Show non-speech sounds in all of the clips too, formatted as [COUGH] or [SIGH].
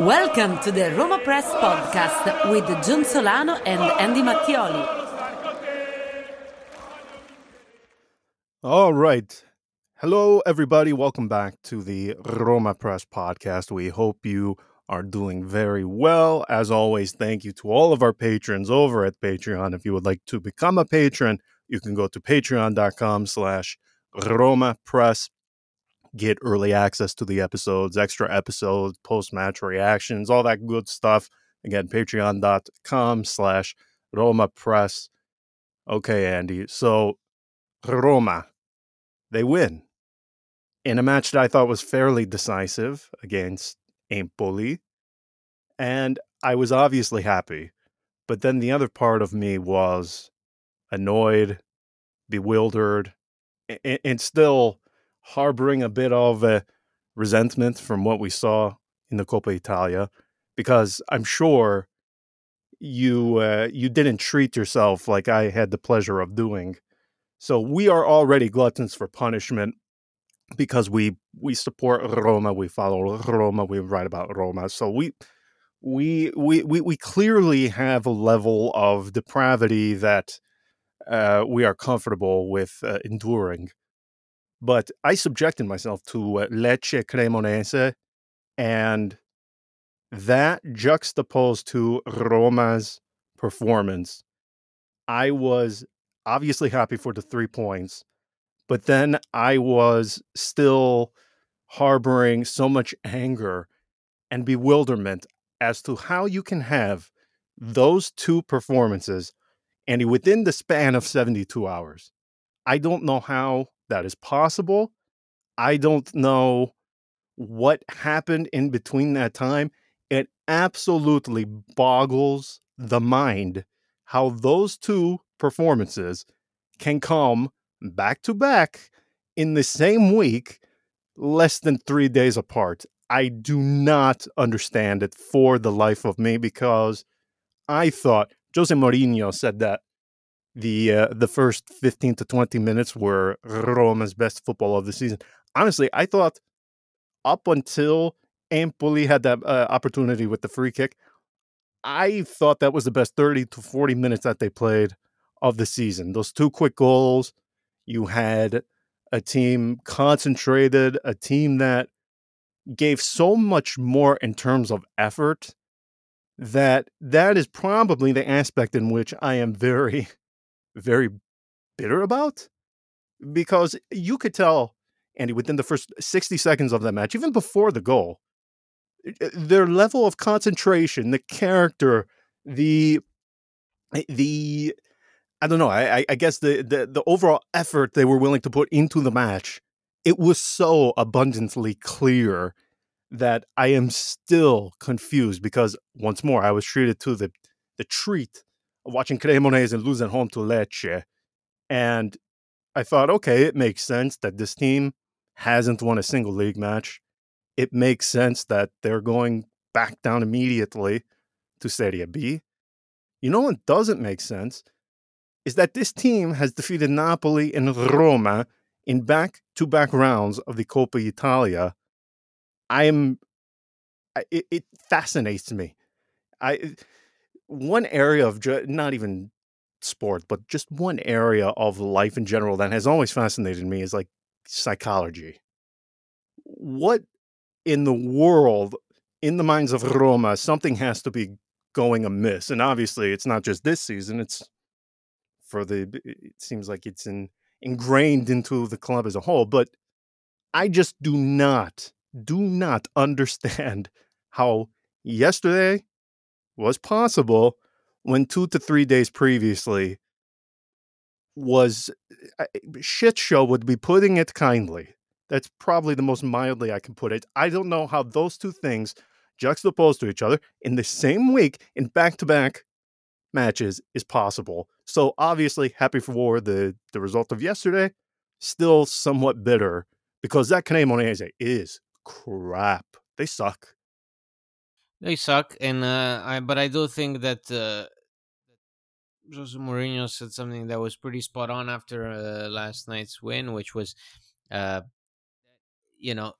Welcome to the Roma Press Podcast with John Solano and Andy Mattioli. All right. Hello, everybody. Welcome back to the Roma Press Podcast. We hope you are doing very well. As always, thank you to all of our patrons over at Patreon. If you would like to become a patron, you can go to patreon.com slash Roma Press get early access to the episodes, extra episodes, post match reactions, all that good stuff. Again, patreon.com slash Roma Press. Okay, Andy. So, Roma, they win in a match that I thought was fairly decisive against Empoli. And I was obviously happy. But then the other part of me was annoyed, bewildered, and still harboring a bit of uh, resentment from what we saw in the Coppa Italia because I'm sure you uh, you didn't treat yourself like I had the pleasure of doing. So we are already gluttons for punishment because we we support Roma, we follow Roma, we write about Roma. So we we we we, we clearly have a level of depravity that uh, we are comfortable with uh, enduring. But I subjected myself to uh, Lecce Cremonese, and that juxtaposed to Roma's performance, I was obviously happy for the three points, but then I was still harboring so much anger and bewilderment as to how you can have those two performances and within the span of 72 hours. I don't know how that is possible. I don't know what happened in between that time. It absolutely boggles the mind how those two performances can come back to back in the same week, less than three days apart. I do not understand it for the life of me because I thought Jose Mourinho said that the uh, the first 15 to 20 minutes were Roma's best football of the season. Honestly, I thought up until Empoli had that uh, opportunity with the free kick, I thought that was the best 30 to 40 minutes that they played of the season. Those two quick goals, you had a team concentrated, a team that gave so much more in terms of effort that that is probably the aspect in which I am very very bitter about because you could tell Andy within the first 60 seconds of that match, even before the goal, their level of concentration, the character, the eh, the I don't know, I, I guess the, the the overall effort they were willing to put into the match, it was so abundantly clear that I am still confused because once more I was treated to the the treat watching Cremonese and losing home to Lecce. And I thought, okay, it makes sense that this team hasn't won a single league match. It makes sense that they're going back down immediately to Serie B. You know what doesn't make sense is that this team has defeated Napoli and Roma in back to back rounds of the Coppa Italia. I am, it, it fascinates me. I one area of not even sport, but just one area of life in general that has always fascinated me is like psychology. What in the world, in the minds of Roma, something has to be going amiss. And obviously, it's not just this season, it's for the, it seems like it's in, ingrained into the club as a whole. But I just do not, do not [LAUGHS] understand how yesterday was possible when two to three days previously was uh, shit show would be putting it kindly. That's probably the most mildly I can put it. I don't know how those two things juxtaposed to each other in the same week in back to back matches is possible. So obviously happy for the the result of yesterday. Still somewhat bitter because that Cremonese is crap. They suck. They suck, and uh, I but I do think that uh, Jose Mourinho said something that was pretty spot on after uh, last night's win, which was, uh, you know,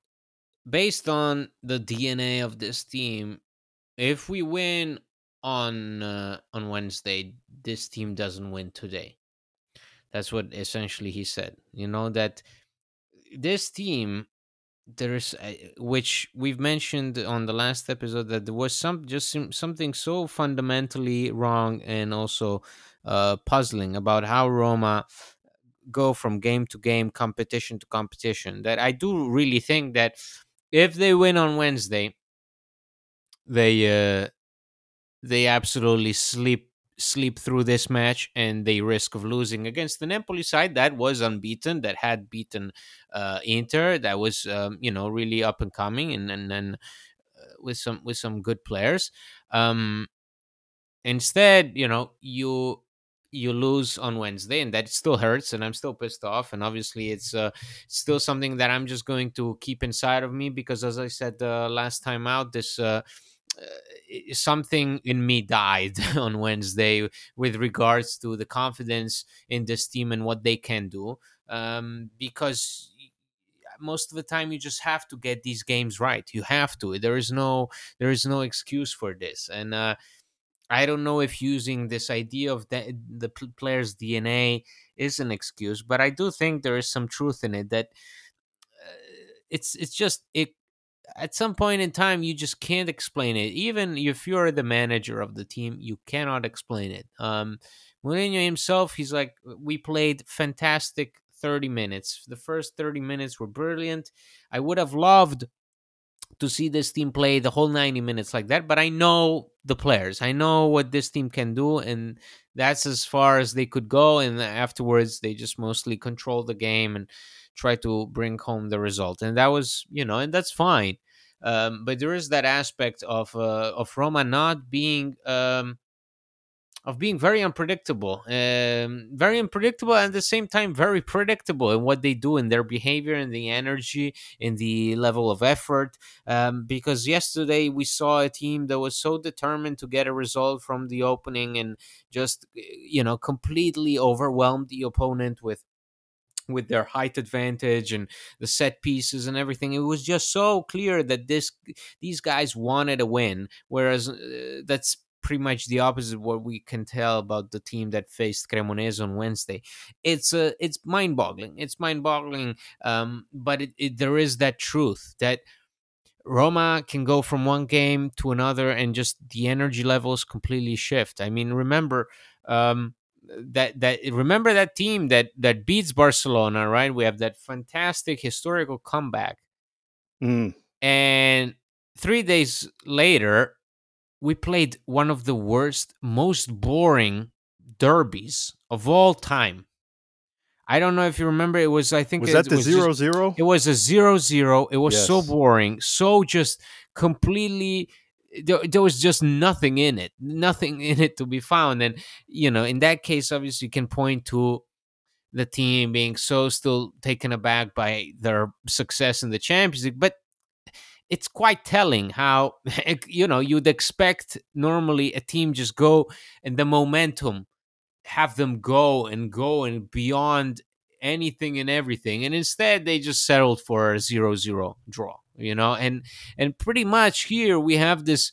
based on the DNA of this team, if we win on uh, on Wednesday, this team doesn't win today. That's what essentially he said. You know that this team there's which we've mentioned on the last episode that there was some just something so fundamentally wrong and also uh, puzzling about how Roma go from game to game, competition to competition. That I do really think that if they win on Wednesday, they uh, they absolutely sleep sleep through this match and they risk of losing against the Napoli side that was unbeaten, that had beaten uh, Inter, that was um, you know really up and coming, and and, and uh, with some with some good players. Um, instead, you know you you lose on Wednesday, and that still hurts, and I'm still pissed off. And obviously, it's uh, still something that I'm just going to keep inside of me because, as I said uh, last time out, this. Uh, uh, something in me died [LAUGHS] on Wednesday with regards to the confidence in this team and what they can do. Um, because most of the time you just have to get these games right. You have to. There is no there is no excuse for this. And uh, I don't know if using this idea of the, the player's DNA is an excuse, but I do think there is some truth in it that uh, it's it's just it at some point in time you just can't explain it. Even if you're the manager of the team you cannot explain it. Um Mourinho himself he's like we played fantastic 30 minutes. The first 30 minutes were brilliant. I would have loved to see this team play the whole 90 minutes like that but i know the players. I know what this team can do and that's as far as they could go and afterwards they just mostly control the game and try to bring home the result and that was you know and that's fine um, but there is that aspect of uh, of Roma not being um, of being very unpredictable, um, very unpredictable, and at the same time very predictable in what they do in their behavior, in the energy, in the level of effort. Um, because yesterday we saw a team that was so determined to get a result from the opening and just you know completely overwhelmed the opponent with with their height advantage and the set pieces and everything it was just so clear that this these guys wanted a win whereas uh, that's pretty much the opposite of what we can tell about the team that faced Cremonese on Wednesday. It's uh, it's mind-boggling. It's mind-boggling, um, but it, it, there is that truth that Roma can go from one game to another, and just the energy levels completely shift. I mean, remember um, that that remember that team that that beats Barcelona, right? We have that fantastic historical comeback, mm. and three days later, we played one of the worst, most boring derbies of all time. I don't know if you remember. It was I think was that the was zero just, zero? It was a zero zero. It was yes. so boring, so just completely there, there was just nothing in it, nothing in it to be found. And, you know, in that case, obviously, you can point to the team being so still taken aback by their success in the Champions League. But it's quite telling how, [LAUGHS] you know, you'd expect normally a team just go and the momentum have them go and go and beyond anything and everything. And instead, they just settled for a zero zero draw you know and and pretty much here we have this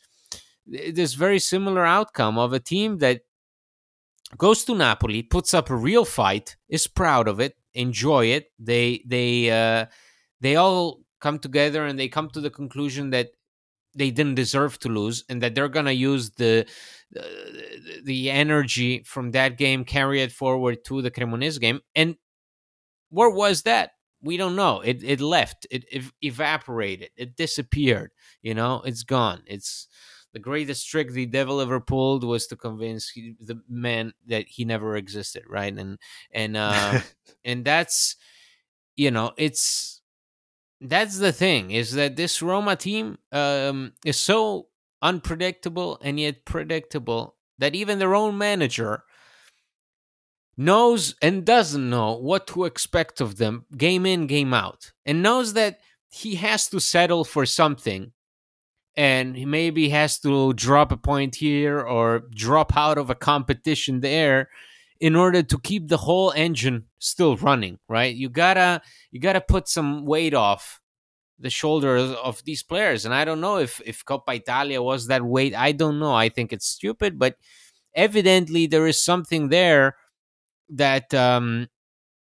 this very similar outcome of a team that goes to Napoli, puts up a real fight, is proud of it, enjoy it. They they uh, they all come together and they come to the conclusion that they didn't deserve to lose and that they're gonna use the the, the energy from that game, carry it forward to the Cremonese game. And where was that? We don't know. It it left. It, it evaporated. It disappeared. You know, it's gone. It's the greatest trick the devil ever pulled was to convince he, the man that he never existed, right? And and [LAUGHS] uh, and that's you know it's that's the thing is that this Roma team um, is so unpredictable and yet predictable that even their own manager knows and doesn't know what to expect of them game in game out and knows that he has to settle for something and he maybe has to drop a point here or drop out of a competition there in order to keep the whole engine still running right? You gotta you gotta put some weight off the shoulders of these players and i don't know if if coppa italia was that weight. I don't know. I think it's stupid but evidently there is something there that um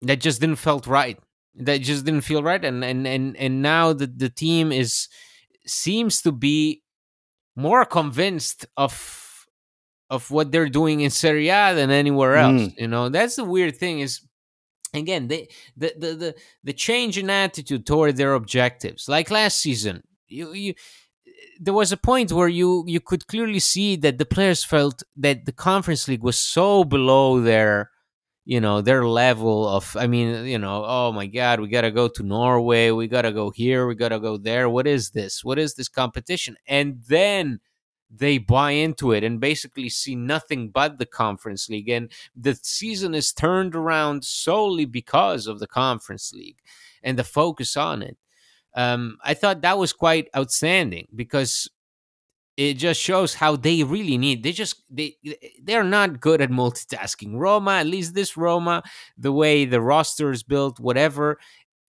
that just didn't felt right that just didn't feel right and and and, and now the, the team is seems to be more convinced of of what they're doing in Serie A than anywhere else. Mm. You know, that's the weird thing is again they, the, the the the change in attitude toward their objectives. Like last season, you you there was a point where you you could clearly see that the players felt that the conference league was so below their you know their level of i mean you know oh my god we got to go to norway we got to go here we got to go there. What is this? What is this competition? And then they buy into it and basically see nothing but the conference league. And the season is turned around solely because of the conference league and the focus on it. Um, i thought that was quite outstanding because it just shows how they really need they just they they're not good at multitasking. Roma at least this roma the way the roster is built whatever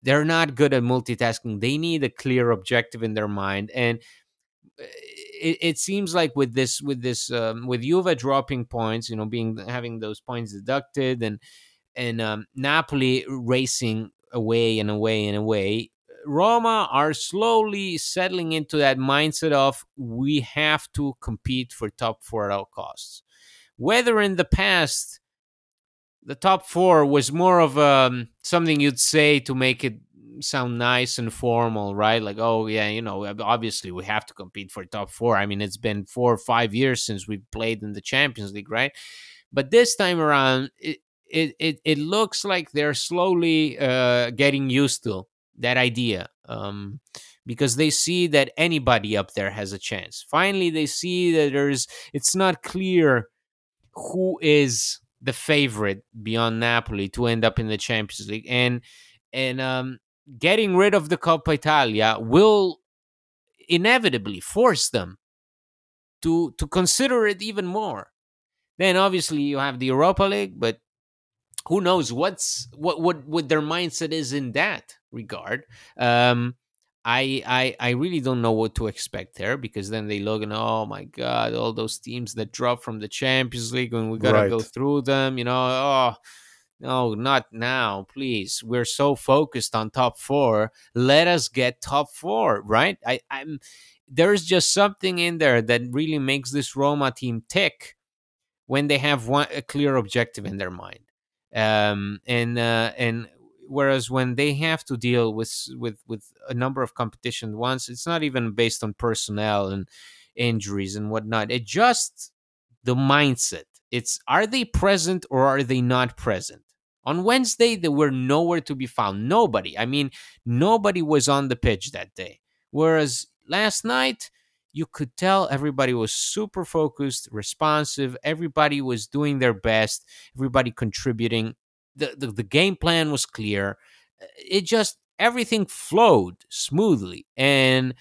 they're not good at multitasking. They need a clear objective in their mind. And eh, it, it seems like with this with this um, with Juve dropping points you know being having those points deducted and and um, Napoli racing away and away and away Roma are slowly settling into that mindset of we have to compete for top four at all costs. Whether in the past the top four was more of um, something you'd say to make it sound nice and formal, right? Like, oh yeah, you know, obviously we have to compete for top four. I mean, it's been four or five years since we played in the Champions League, right? But this time around, it it it, it looks like they're slowly uh, getting used to that idea um, because they see that anybody up there has a chance. Finally, they see that there's it's not clear who is the favorite beyond Napoli to end up in the Champions League, and and um, getting rid of the Coppa Italia will inevitably force them to to consider it even more. Then obviously you have the Europa League, but who knows what's what what what their mindset is in that regard. Um, I, I I really don't know what to expect there because then they look and oh my god, all those teams that drop from the Champions League and we gotta right. go through them, you know, oh no, not now, please. We're so focused on top four. Let us get top four, right? I, I'm there's just something in there that really makes this Roma team tick when they have one a clear objective in their mind. Um, and uh, and whereas when they have to deal with with with a number of competition once it's not even based on personnel and injuries and whatnot. It just the mindset. It's are they present or are they not present? On wednesday they were nowhere to be found. Nobody. I mean nobody was on the pitch that day. Whereas last night you could tell everybody was super focused responsive everybody was doing their best everybody contributing the, the, the game plan was clear. Uh, it just everything flowed smoothly. And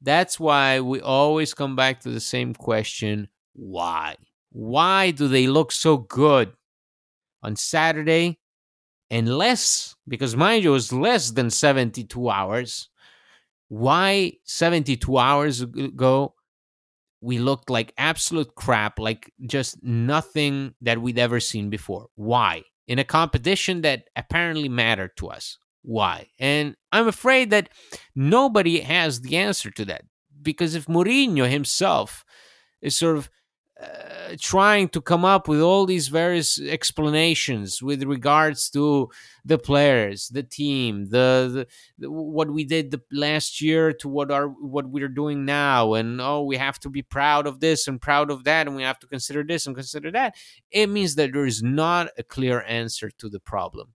that's why we always come back to the same question why? Why do they look so good on Saturday and less? Because mind you, it was less than 72 hours. Why 72 hours ago we looked like absolute crap, like just nothing that we'd ever seen before? Why? in a competition that apparently mattered to us. Why? And I'm afraid that nobody has the answer to that. Because if Mourinho himself is sort of uh, trying to come up with all these various explanations with regards to the players, the team, the, the, what we did the last year to what are what we're doing now, and oh, we have to be proud of this and proud of that, and we have to consider this and consider that. It means that there is not a clear answer to the problem.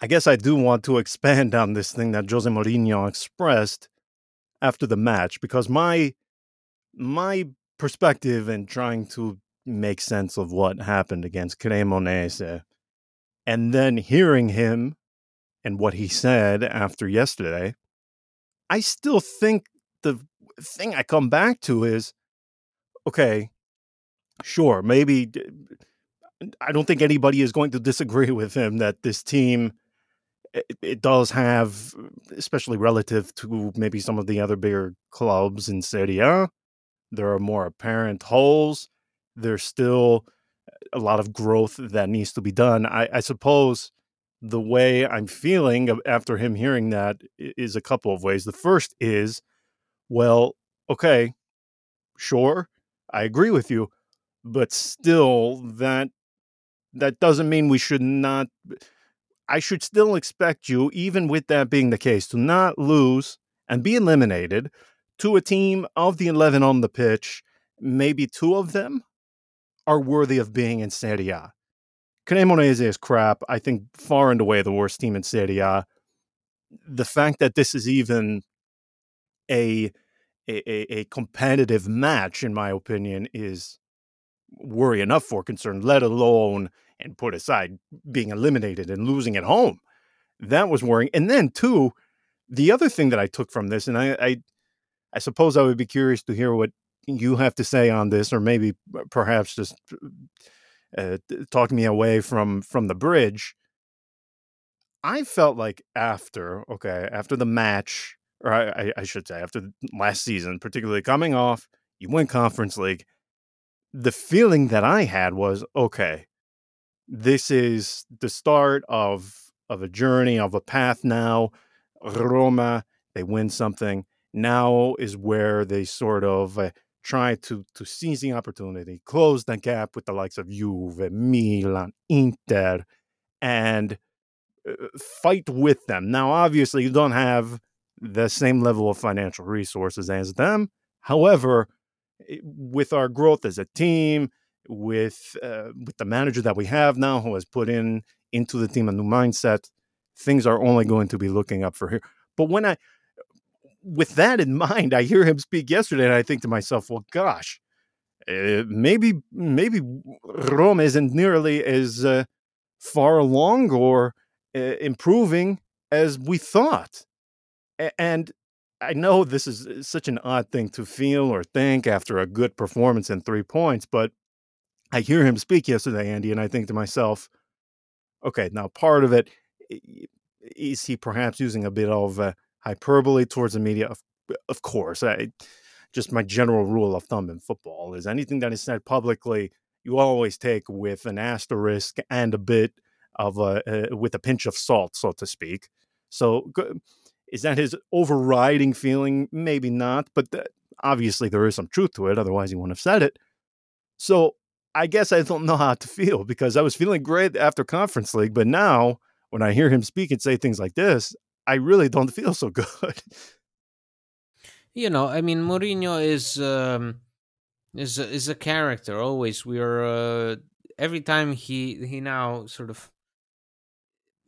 I guess I do want to expand on this thing that Jose Mourinho expressed after the match because my my perspective in trying to make sense of what happened against Cremonese and then hearing him and what he said after yesterday, I still think the thing I come back to is okay, sure, maybe I don't think anybody is going to disagree [LAUGHS] with him that this team it, it, does have, especially relative to maybe some of the other bigger clubs in Serie A, there are more apparent holes. There's still a lot of growth that needs to be done. I, I suppose the way I'm feeling after him hearing that is a couple of ways. The first is, well, okay, sure, I agree with you, but still that that doesn't mean we should not I should still expect you, even with that being the case, to not lose and be eliminated to a team of the 11 on the pitch. Maybe two of them are worthy of being in Serie A. Cremonese is crap. I think far and away the worst team in Serie A. The fact that this is even a, a, a competitive match, in my opinion, is worry enough for concern, let alone and put aside being eliminated and losing at home. That was worrying. And then two, the other thing that I took from this, and I, I, I suppose I would be curious to hear what you have to say on this, or maybe uh, perhaps just uh, talk me away from from the bridge. I felt like after okay, after the match, or I, I should say after last season, particularly coming off, you win Conference League. The feeling that I had was okay this is the start of of a journey of a path now. Roma they win something. Now is where they sort of uh, try to to seize the opportunity close the gap with the likes of juve milan inter and uh, fight with them. Now obviously you don't have the same level of financial resources as them. However with our growth as a team with uh, with the manager that we have now, who has put in into the team a new mindset, things are only going to be looking up for here. But when I, with that in [LAUGHS] mind, I hear him speak yesterday, and I think to myself, well, gosh, uh, maybe maybe Rome isn't nearly as uh, far along or uh, improving as we thought, and I know this is uh, such an odd thing to feel or think after a good performance and three points, but I hear him speak yesterday, Andy, and I think to myself, okay, now part of it is he perhaps using a bit of uh, hyperbole towards the media? Of, of course, I, just my general rule of thumb in football is anything that is said publicly, you always take with an asterisk and a bit of a uh, with a pinch of salt, so to speak. So, is that his overriding feeling? Maybe not, but th- obviously there is some truth to it. Otherwise, he wouldn't have said it. So I guess I don't know how to feel because I was feeling great after conference league, but now when I hear him speak and say things like this, I really don't feel so [LAUGHS] good. You know, I mean, Mourinho is um, is a, is a character. Always, we are uh, every time he he now sort of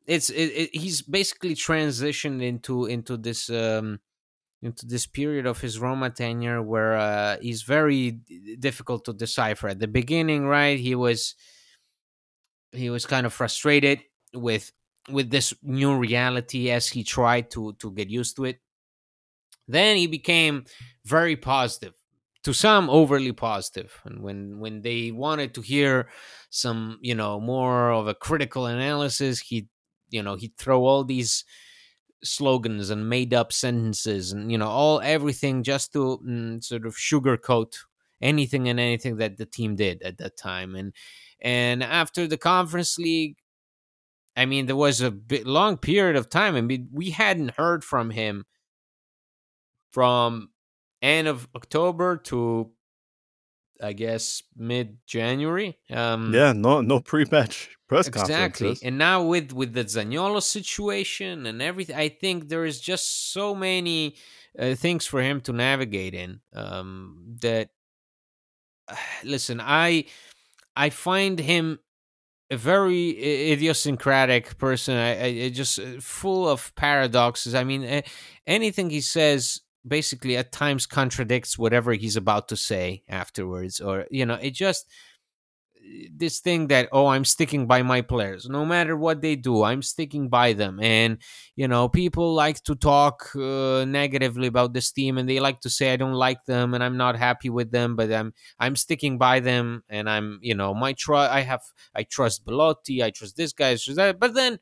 it's it, it, he's basically transitioned into into this um into this period of his Roma tenure where uh, he's very difficult to decipher. At the beginning, right, he was he was kind of frustrated with with this new reality as he tried to to get used to it. Then he became very positive to some overly positive and when when they wanted to hear some you know more of a critical analysis he you know he'd throw all these slogans and made up sentences and you know all everything just to mm, sort of sugarcoat anything and anything that the team did at that time. And and after the conference league i mean there was a bit long period of time i mean we hadn't heard from him from end of october to I guess mid January. Um, yeah, no, no pre-match press exactly. And now with with the Zaniolo situation and everything, I think there is just so many uh, things for him to navigate in. Um, that uh, [SIGHS] listen, I I find him a very idiosyncratic person. I, I just uh, full of paradoxes. I mean, anything he says basically at times contradicts whatever he's about to say afterwards or you know it just this thing that oh i'm sticking by my players. No matter what they do i'm sticking by them. And you know people like to talk uh, negatively about this team and they like to say i don't like them and i'm not happy with them but i'm i'm sticking by them and i'm you know my trust i have i trust Belotti i trust this guy trust that but then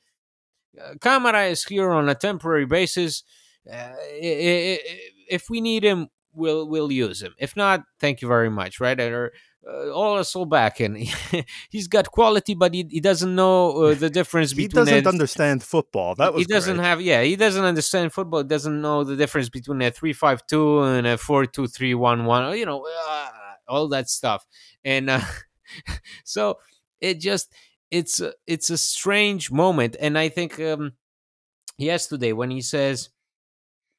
uh, Camara is here on a temporary basis uh, if we need him, we'll we'll use him. If not, thank you very much. Right? Or uh, all us all back, and [LAUGHS] he's got quality, but he, he doesn't know uh, [LAUGHS] the difference he between. He doesn't a, understand football. That was he doesn't great. have. Yeah, he doesn't understand football. Doesn't know the difference between a three-five-two and a four-two-three-one-one. You know, uh, all that stuff, and uh, [LAUGHS] so it just it's a, it's a strange moment, and I think um, yesterday when he says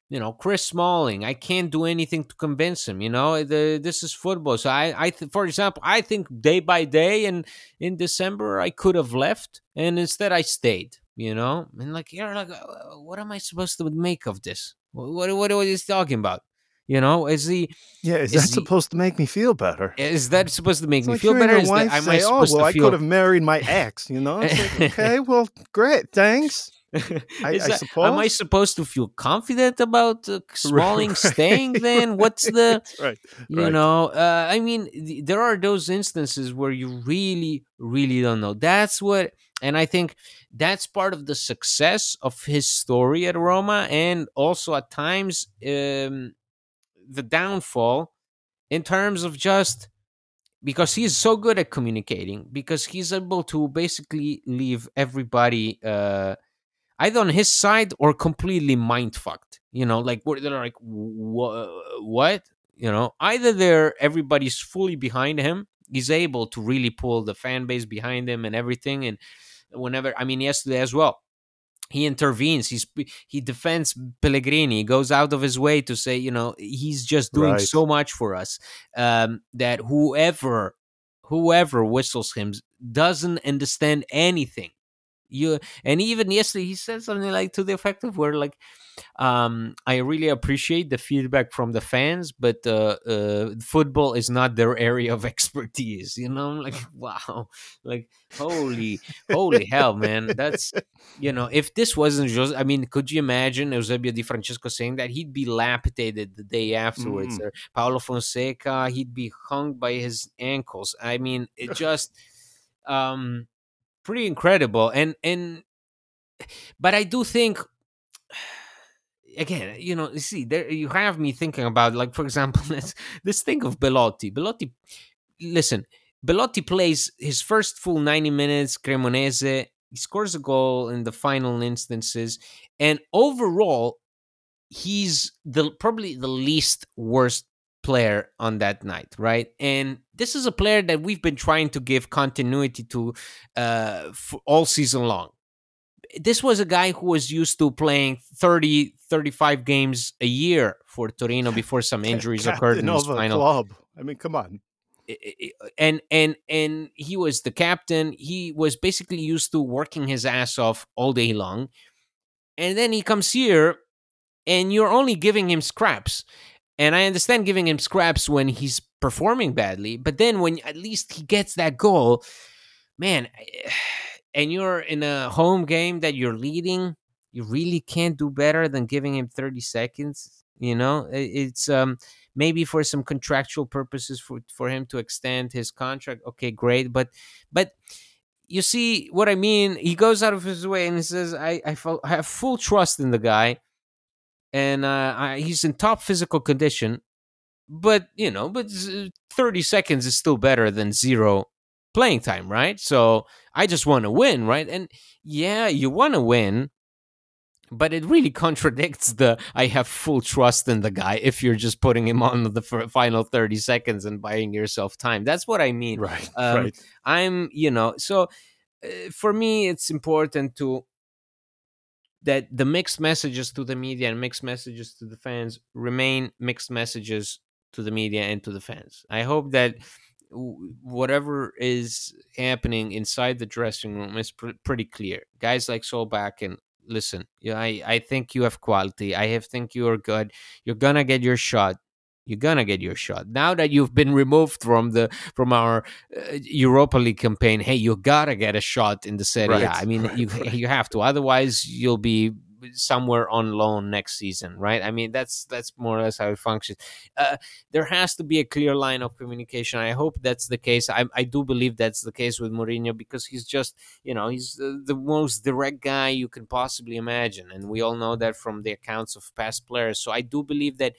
you know Chris Smalling. I can't do anything to convince him. You know, the, this is football. So I, I, th- for example, I think day by day, and in December I could have left, and instead I stayed. You know, and like you're like, uh, what am I supposed to make of this? What, what, what are you talking about? You know, is he? Yeah, is, is that he, supposed to make me feel better? Is that supposed to make it's me like feel better? Is that, am I supposed oh, well, to feel... I could have married my ex. You know, like, [LAUGHS] okay, well, great, thanks. I, I that, suppose. Am I supposed to feel confident about uh, [LAUGHS] Smalling right. staying? Then what's [LAUGHS] the? right. You right. know, uh, I mean, th- there are those instances where you really, really don't know. That's what, and I think that's part of the success of his story at Roma, and also at times um, the downfall in terms of just because he's so good at communicating because he's able to basically leave everybody uh, either on his side or completely mind fucked. You know, like they're like, what? You know, either they're everybody's fully behind him. He's able to really pull the fan base behind him and everything. And whenever, I mean, yesterday as well, he intervenes. He's he defends Pellegrini. He goes out of his way to say, you know, he's just doing right. so much for us um, that whoever whoever whistles him doesn't understand anything you and even yesterday he said something like to the effect of where like um i really appreciate the feedback from the fans but uh, uh football is not their area of [LAUGHS] expertise you know I'm like [LAUGHS] wow like holy holy hell man that's you know if this wasn't just i mean could you imagine eusebio di francesco saying that he'd be lapidated the day afterwards Mm. or paulo fonseca he'd be hung by his ankles i mean it just um pretty incredible and and but i do think again you know you see there you have me thinking about like for example [LAUGHS] this this thing of Belotti. Belotti listen Belotti plays his first full 90 minutes Cremonese he scores a goal in the final instances and overall he's the probably the least worst player on that night, right? And this is a player that we've been trying to give continuity to uh, for all season long. This was a guy who was used to playing 30, 35 games a year for Torino before some injuries occurred in his final. Club. I mean, come on. And and and he was the captain. He was basically used to working his ass off all day long, and then he comes here, and you're only giving him scraps. And I understand giving him scraps when he's performing badly, but then when at least he gets that goal, man, [SIGHS] and you're in a home game that you're leading, you really can't do better than giving him 30 seconds. You know, it's um maybe for some contractual purposes for for him to extend his contract. Okay, great, but but you see what I mean? He goes out of his way and he says, "I I, felt, I have full trust in the guy, and uh, I, he's in top physical condition." But you know, but thirty seconds is still better than zero playing time, right? So I just want to win, right? And yeah, you want to win, but it really [LAUGHS] contradicts the I have full trust in the guy if you're just putting him on the final 30 seconds and buying yourself time. That's what I mean. Right. Um, right. I'm, you know, so uh, for me, it's important to that the mixed messages to the media and mixed messages to the fans remain mixed messages to the media and to the fans. I hope that whatever is happening inside the dressing room is pr- pretty clear. Guys like Solbakken and listen, I, I think you have quality. I have think you are good. You're gonna get your shot. You're gonna get your shot. Now that you've been removed from the from our uh, Europa League campaign, hey, you gotta get a shot in the Serie right, I mean, right, you right. you have to. Otherwise, you'll be somewhere on loan next season, right? I mean, that's that's more or less how it functions. Uh, there has to be a clear line of communication. I hope that's the case. I, I do believe that's the case with Mourinho because he's just, you know, he's the, the most direct guy you can possibly imagine, and we all know that from the accounts of past players. So I do believe that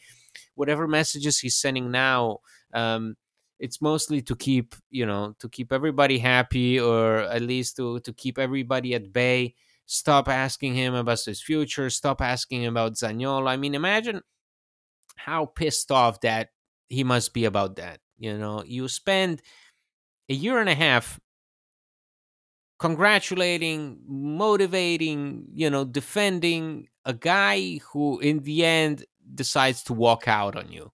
whatever messages he's sending now. Um, it's mostly to keep you know to keep everybody happy or at least to to keep everybody at bay Stop asking him about his future. Stop asking about Zaniolo. I mean, imagine how pissed off that he must be about that. You know, you spend a year and a half congratulating, motivating, you know, defending a guy who in the end decides to walk out on you.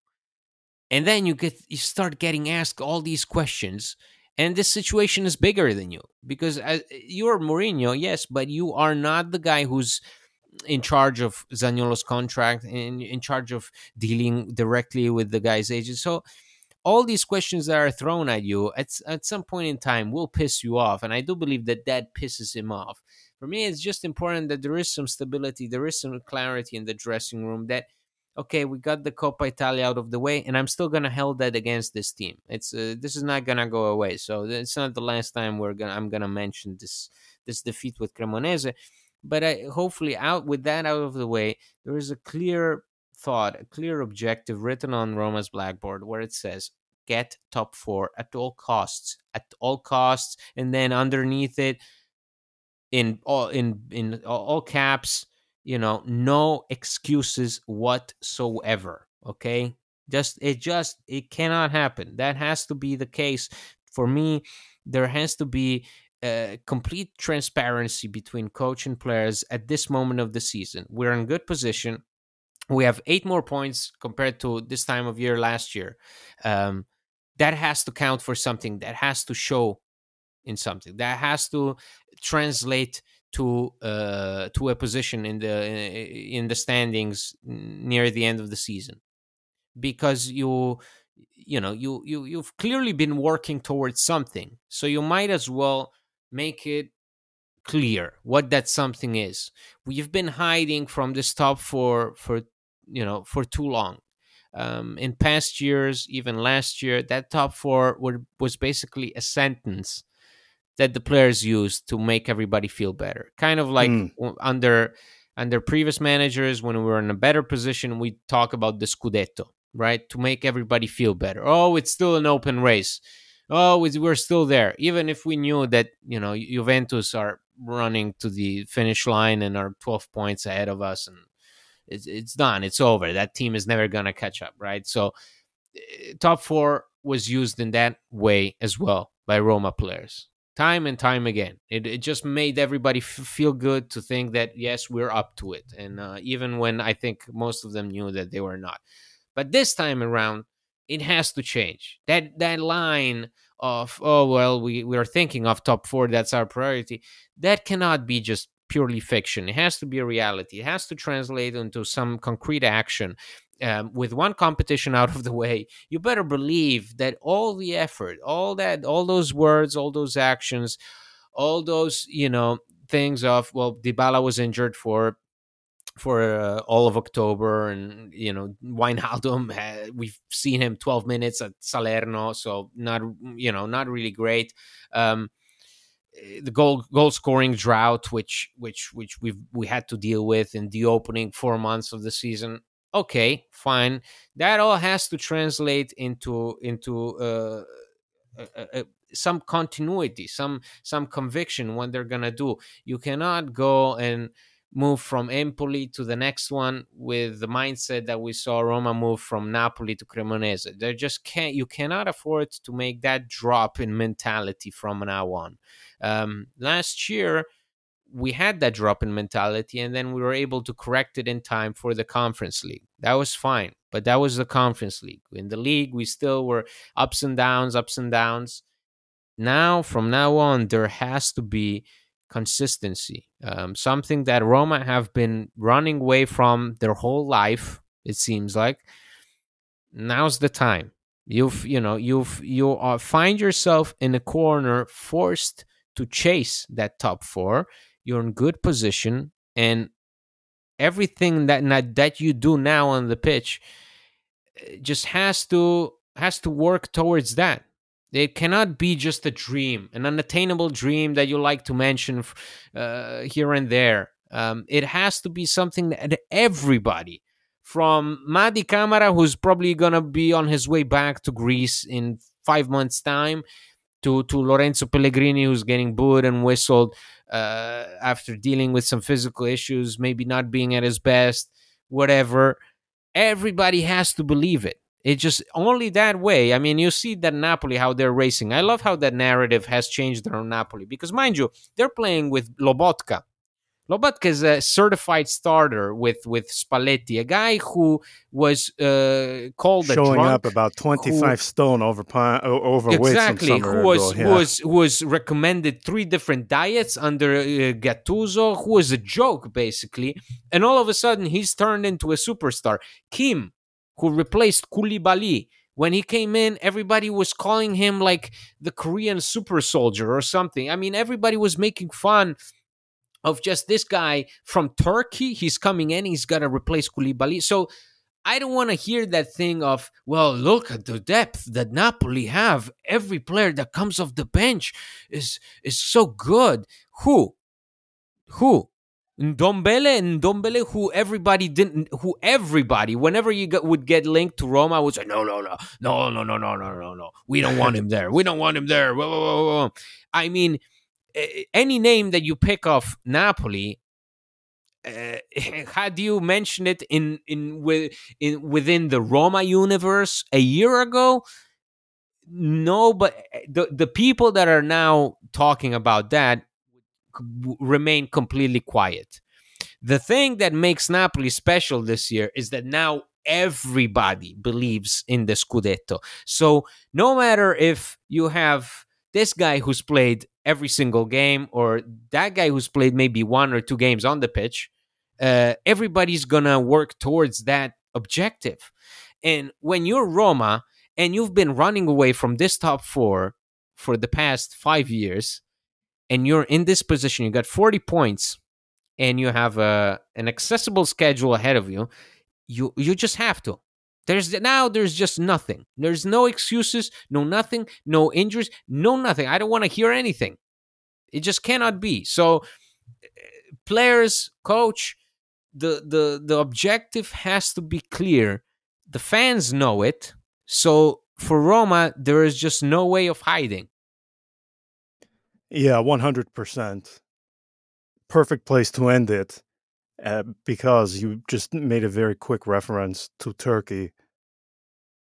And then you get you start getting asked all these questions and this situation is bigger than you because uh, you're Mourinho, yes, but you are not the guy who's in charge of Zaniolo's contract and in charge of dealing directly with the guy's agent. So all these questions that are thrown at you at, at some point in time will piss you off. And I do believe that that pisses him off. For me, it's just important that there is some stability, there is some clarity in the dressing room that – okay, we got the Coppa Italia out of the way, and I'm still gonna hold that against this team. It's uh, this is not gonna go away. So it's not the last time we're gonna I'm gonna mention this this defeat with Cremonese. But I, hopefully, out with that out of the way, there is a clear thought, a clear objective written on Roma's blackboard where it says get top four at all costs, at all costs, and then underneath it, in all in in all caps you know no excuses whatsoever okay? Just it just it cannot happen. That has to be the case. For me there has to be a complete transparency between coach and players at this moment of the season. We're in good position. We have eight more points compared to this time of year last year. Um, that has to count for something. That has to show in something. That has to translate to uh, to a position in the in the standings near the end of the season. Because you you know you you you've clearly been working towards something. So you might as well make it clear what that something is. We've been hiding from this top four for you know for too long. Um, in past years even last year that top four were, was basically a sentence that the players use to make everybody feel better. Kind of like mm. under under previous managers when we were in a better position, we talk about the scudetto, right? To make everybody feel better. Oh, it's still an open race. Oh, we're still there, even if we knew that you know Juventus are running to the finish line and are 12 points ahead of us, and it's it's done. It's over. That team is never gonna catch up, right? So, eh, top four was used in that way as well by Roma players time and time again. It, it just made everybody f- feel good to think that, yes, we're up to it. And uh, even when I think most of them knew that they were not. But this time around, it has to change. That that line of, oh, well, we, we are thinking of top four, that's our priority, that cannot be just purely fiction. It has to be a reality. It has to translate into some concrete action um, with one competition [LAUGHS] out of the way, you better believe that all the effort, all that, all those words, all those actions, all those, you know, things of, well, Dybala was injured for for uh, all of October, and you know Wijnaldum. Uh, [LAUGHS] we've seen him 12 minutes at Salerno, so not you know not really great. Um, the goal goal scoring drought, which which which we've we had to deal with in the opening four months of the season. Okay, fine. That all has to translate into into uh, uh, some continuity, some some conviction when they're gonna do. You cannot go and move from Empoli to the next one with the mindset that we saw Roma move from Napoli to Cremonese. They just can't. You cannot afford to make that drop in mentality from now on. Um, last year, we had that drop in mentality, and then we were able to correct it in time for the Conference League. That was fine, but that was the Conference League. In the league, we still were ups and downs, ups and downs. Now, from now on, there has to be consistency, um, something that Roma have been running away from their whole life. It seems like now's the time. You've you know you've you are, find yourself in a corner, forced to chase that top four. You're in good position, and everything that that you do now on the pitch eh, just has to has to work towards that it cannot be just a dream, an unattainable dream that you like to mention uh, here and there. Um, it has to be something that everybody, from Mady Camara, who's probably gonna be on his way back to Greece in five months' time, to to Lorenzo Pellegrini, who's getting booed and whistled uh, after dealing with some physical issues, maybe not being at his best, whatever. Everybody has to believe it. It just only that way. I mean, you see that Napoli how they're racing. I love how that narrative has changed around Napoli because, mind you, they're playing with Lobotka. Lobotka is a certified starter with with Spalletti, a guy who was uh, called showing up about twenty five stone over overweight. Exactly, who was ago, yeah. who was who was recommended three different diets under uh, Gattuso, who was a joke basically, and all of a sudden he's turned into a superstar. Kim, who replaced Koulibaly. When he came in, everybody was calling him like the Korean super soldier or something. I mean, everybody was making fun of just this guy from Turkey. He's coming in, he's got to replace Koulibaly. So I don't want to hear that thing of, well, look at the depth that Napoli have. Every player that comes off the bench is is so good. Who? Who? Ndombele and Ndombele, who everybody didn't, who everybody, whenever you got, would get linked to Roma, would say, no, no, no, no, no, no, no, no, no, no. We don't want him there. We don't want him there. Whoa, whoa, whoa. I mean, any name that you pick off Napoli, uh, [LAUGHS] had you mentioned it in in with in within the Roma universe a year ago? No, but the the people that are now talking about that remain completely quiet. The thing that makes Napoli special this year is that now everybody believes in the Scudetto. So no matter if you have this guy who's played every single game or that guy who's played maybe one or two games on the pitch, uh, everybody's gonna work towards that objective. And when you're Roma and you've been running away from this top four for the past five years, and you're in this position, you got 40 points, and you have a an accessible schedule ahead of you, you you just have to. There's now there's just nothing. There's no excuses, no nothing, no injuries, no nothing. I don't want to hear anything. It just cannot be. So eh, players, coach, the the the objective has to be clear. The fans know it. So for Roma, there is just no way of hiding. Yeah, 100%. Perfect place to end it uh, because you just made a very quick reference to Turkey.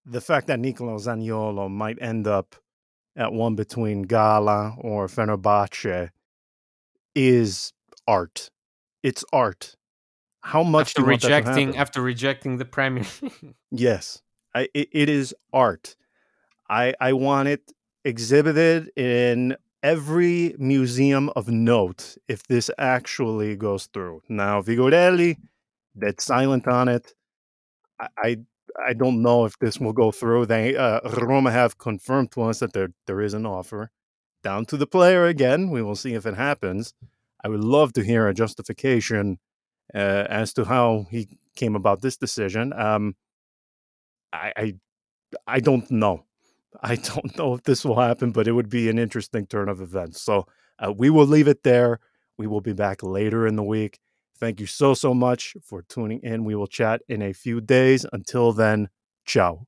The fact that Nicolo Zaniolo might end up at one between Gala or Fenerbahce is art. It's art. How much after rejecting after rejecting the Premier? [LAUGHS] yes, I, it, it is art. I I want it exhibited in every museum of note if this actually goes through. Now, Vigorelli, dead silent on it. I, I, I don't know if this will go through. They uh, Roma have confirmed to us that there there is an offer. Down to the player again. We will see if it happens. I would love to hear a justification uh, as to how he came about this decision. Um, I, I I don't know. I [LAUGHS] don't know if this will happen, but it would be an interesting turn of events. So uh, we will leave it there. We will be back later in the week. Thank you so, so much for tuning in. We will chat in a few days. Until then, ciao.